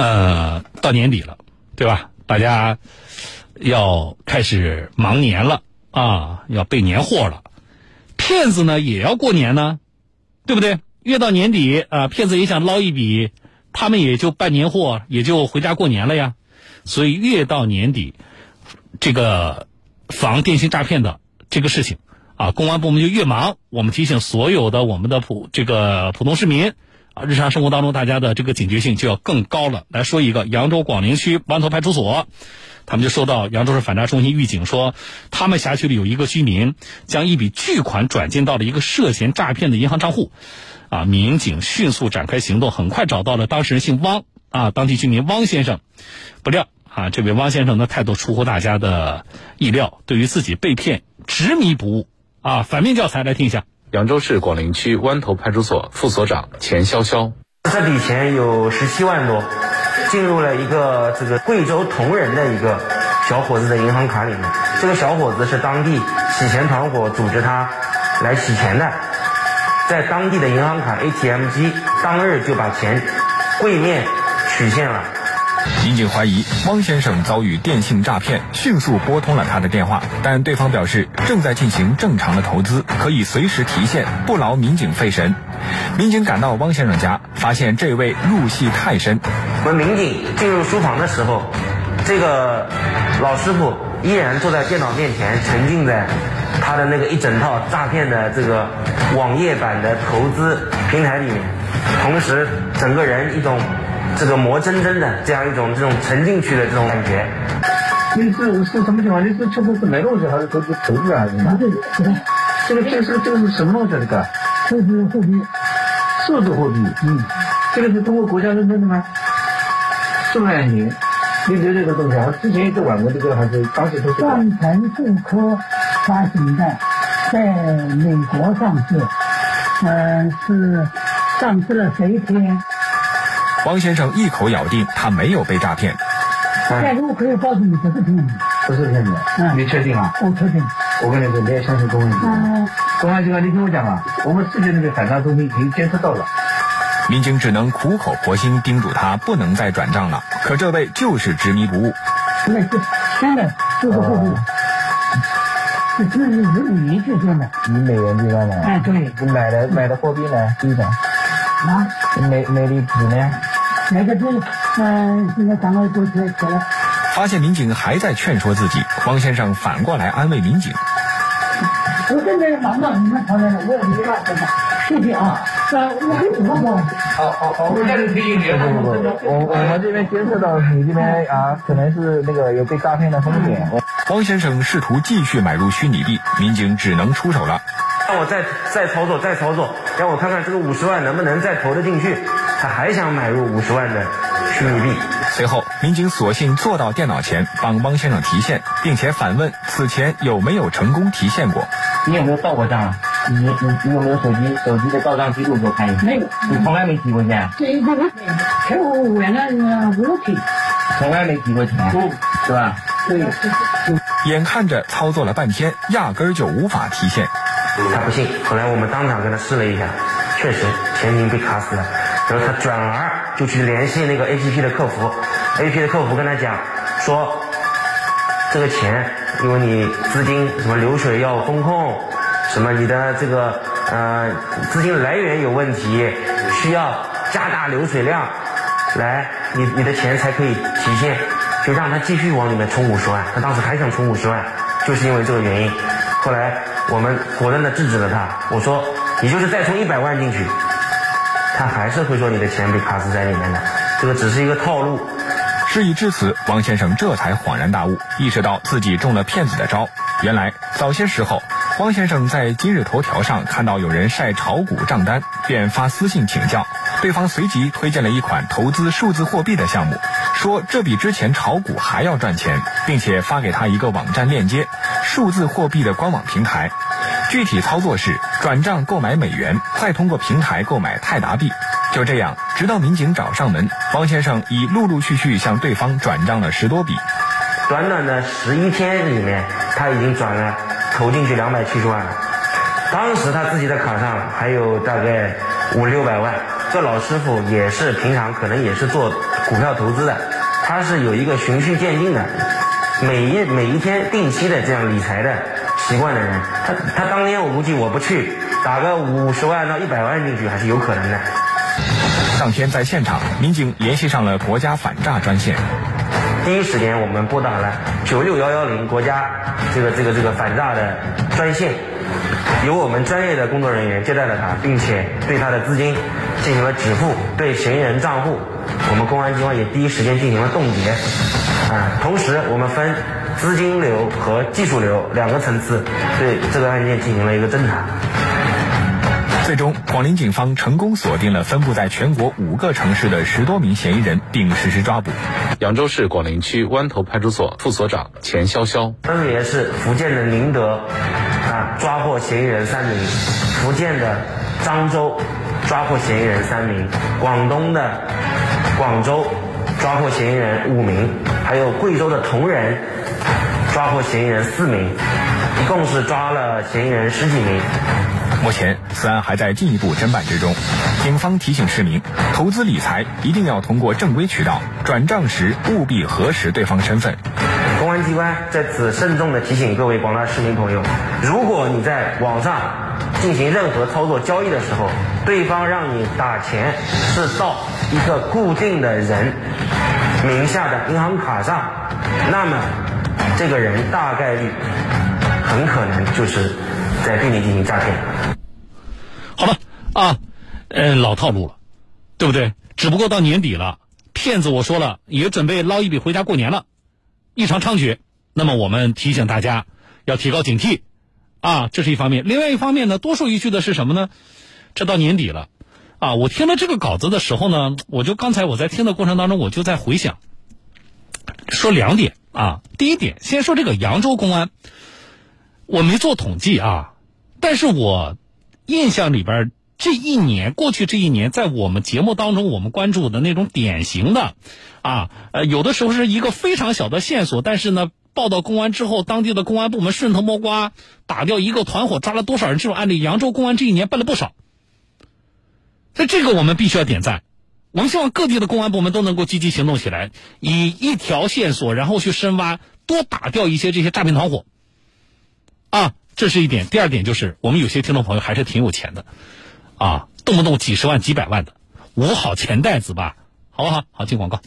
呃，到年底了，对吧？大家要开始忙年了啊，要备年货了。骗子呢也要过年呢，对不对？越到年底啊，骗子也想捞一笔，他们也就办年货，也就回家过年了呀。所以越到年底，这个防电信诈骗的这个事情啊，公安部门就越忙。我们提醒所有的我们的普这个普通市民，日常生活当中大家的这个警觉性就要更高了。来说一个扬州广陵区湾头派出所，他们就收到扬州市反诈中心预警说，他们辖区里有一个居民将一笔巨款转进到了一个涉嫌诈骗的银行账户。啊，民警迅速展开行动，很快找到了当事人，姓汪啊，当地居民汪先生。不料啊，这位汪先生的态度出乎大家的意料，对于自己被骗执迷不悟啊。反面教材来听一下。扬州市广陵区湾头派出所副所长钱潇潇，这笔钱有十七万多，进入了一个这个贵州铜仁的一个小伙子的银行卡里面。这个小伙子是当地洗钱团伙组织他来洗钱的。在当地的银行卡 ATM 机当日就把钱柜面取现了。民警怀疑汪先生遭遇电信诈骗，迅速拨通了他的电话，但对方表示正在进行正常的投资，可以随时提现，不劳民警费神。民警赶到汪先生家，发现这位入戏太深。我们民警进入书房的时候，这个老师傅依然坐在电脑面前，沉浸在。他的那个一整套诈骗的这个网页版的投资平台里面，同时整个人一种这个魔怔怔的这样一种这种沉进去的这种感觉。你是是什么情况？你是确实是买东西还是投资投资啊还是什么？这个这个这个这个是什么东西？这个数字货币，数字货币。嗯，这个是通过国家认证的吗？是不是你？你对这个东西，我之前一直玩过这个，还是当时都是。万城数科。发行的，在美国上市，嗯，是上市了十一天。汪先生一口咬定他没有被诈骗。但是我可以告诉你，不是骗子，不是骗子。嗯，你确定啊？我确定。我跟你说，你要相信公安机关。公安机关，你听我讲啊，我们市局那个反诈中心已经监测到了。民警只能苦口婆心叮嘱他不能再转账了，可这位就是执迷不悟。那是真的，就是货币。这是日语制定的，以美元计算的。哎，对。你买的买的货币呢？一种。啊？美美丽纸呢？那个纸，嗯，现在刚刚过去去了。发现民警还在劝说自己，汪先生反过来安慰民警。我现在忙到你们旁边了，我也没办法。谢谢啊。我怎么说？好好好，我这里提醒你。不不不，我我们这边监测到你这边啊，可能是那个有被诈骗的风险。汪先生试图继续买入虚拟币，民警只能出手了。让我再再操作，再操作，让我看看这个五十万能不能再投得进去。他还想买入五十万的虚拟币。随后，民警索性坐到电脑前帮汪先生提现，并且反问此前有没有成功提现过。你有没有到过账？你你你有没有手机手机的到账记录给我看一下？没有，你从来没提过钱？这个没，全我原来我提，从来没提过钱，是吧？对。眼看着操作了半天，压根儿就无法提现。他不信，后来我们当场跟他试了一下，确实钱已经被卡死了。然后他转而就去联系那个 A P P 的客服，A P P 的客服跟他讲说，这个钱因为你资金什么流水要风控，什么你的这个呃资金来源有问题，需要加大流水量，来你你的钱才可以提现。就让他继续往里面充五十万，他当时还想充五十万，就是因为这个原因。后来我们果断的制止了他，我说你就是再充一百万进去，他还是会说你的钱被卡死在里面的，这个只是一个套路。事已至此，王先生这才恍然大悟，意识到自己中了骗子的招。原来早些时候，汪先生在今日头条上看到有人晒炒股账单，便发私信请教，对方随即推荐了一款投资数字货币的项目。说这比之前炒股还要赚钱，并且发给他一个网站链接，数字货币的官网平台。具体操作是转账购买美元，再通过平台购买泰达币。就这样，直到民警找上门，王先生已陆陆续续向对方转账了十多笔。短短的十一天里面，他已经转了投进去两百七十万了。当时他自己的卡上还有大概五六百万。这老师傅也是平常可能也是做。股票投资的，他是有一个循序渐进的，每一每一天定期的这样理财的习惯的人，他他当年我估计我不去，打个五十万到一百万进去还是有可能的。当天在现场，民警联系上了国家反诈专线。第一时间我们拨打了九六幺幺零国家这个这个这个反诈的专线，由我们专业的工作人员接待了他，并且对他的资金进行了止付，对嫌疑人账户，我们公安机关也第一时间进行了冻结。啊，同时我们分资金流和技术流两个层次对这个案件进行了一个侦查。最终，广陵警方成功锁定了分布在全国五个城市的十多名嫌疑人，并实施抓捕。扬州市广陵区湾头派出所副所长钱潇潇，分别是福建的宁德啊抓获嫌疑人三名，福建的漳州抓获嫌疑人三名，广东的广州抓获嫌疑人五名，还有贵州的铜仁抓获嫌疑人四名，一共是抓了嫌疑人十几名。目前，此案还在进一步侦办之中。警方提醒市民，投资理财一定要通过正规渠道，转账时务必核实对方身份。公安机关在此慎重的提醒各位广大市民朋友：如果你在网上进行任何操作交易的时候，对方让你打钱是到一个固定的人名下的银行卡上，那么这个人大概率很可能就是在对你进行诈骗。好了啊，呃，老套路了，对不对？只不过到年底了，骗子我说了也准备捞一笔回家过年了，异常猖獗。那么我们提醒大家要提高警惕啊，这是一方面。另外一方面呢，多说一句的是什么呢？这到年底了啊，我听了这个稿子的时候呢，我就刚才我在听的过程当中，我就在回想，说两点啊。第一点，先说这个扬州公安，我没做统计啊，但是我。印象里边，这一年过去这一年，在我们节目当中，我们关注的那种典型的，啊，呃，有的时候是一个非常小的线索，但是呢，报到公安之后，当地的公安部门顺藤摸瓜，打掉一个团伙，抓了多少人？这种案例，扬州公安这一年办了不少。所以这个我们必须要点赞。我们希望各地的公安部门都能够积极行动起来，以一条线索，然后去深挖，多打掉一些这些诈骗团伙，啊。这是一点，第二点就是我们有些听众朋友还是挺有钱的，啊，动不动几十万、几百万的，捂好钱袋子吧，好不好？好，进广告。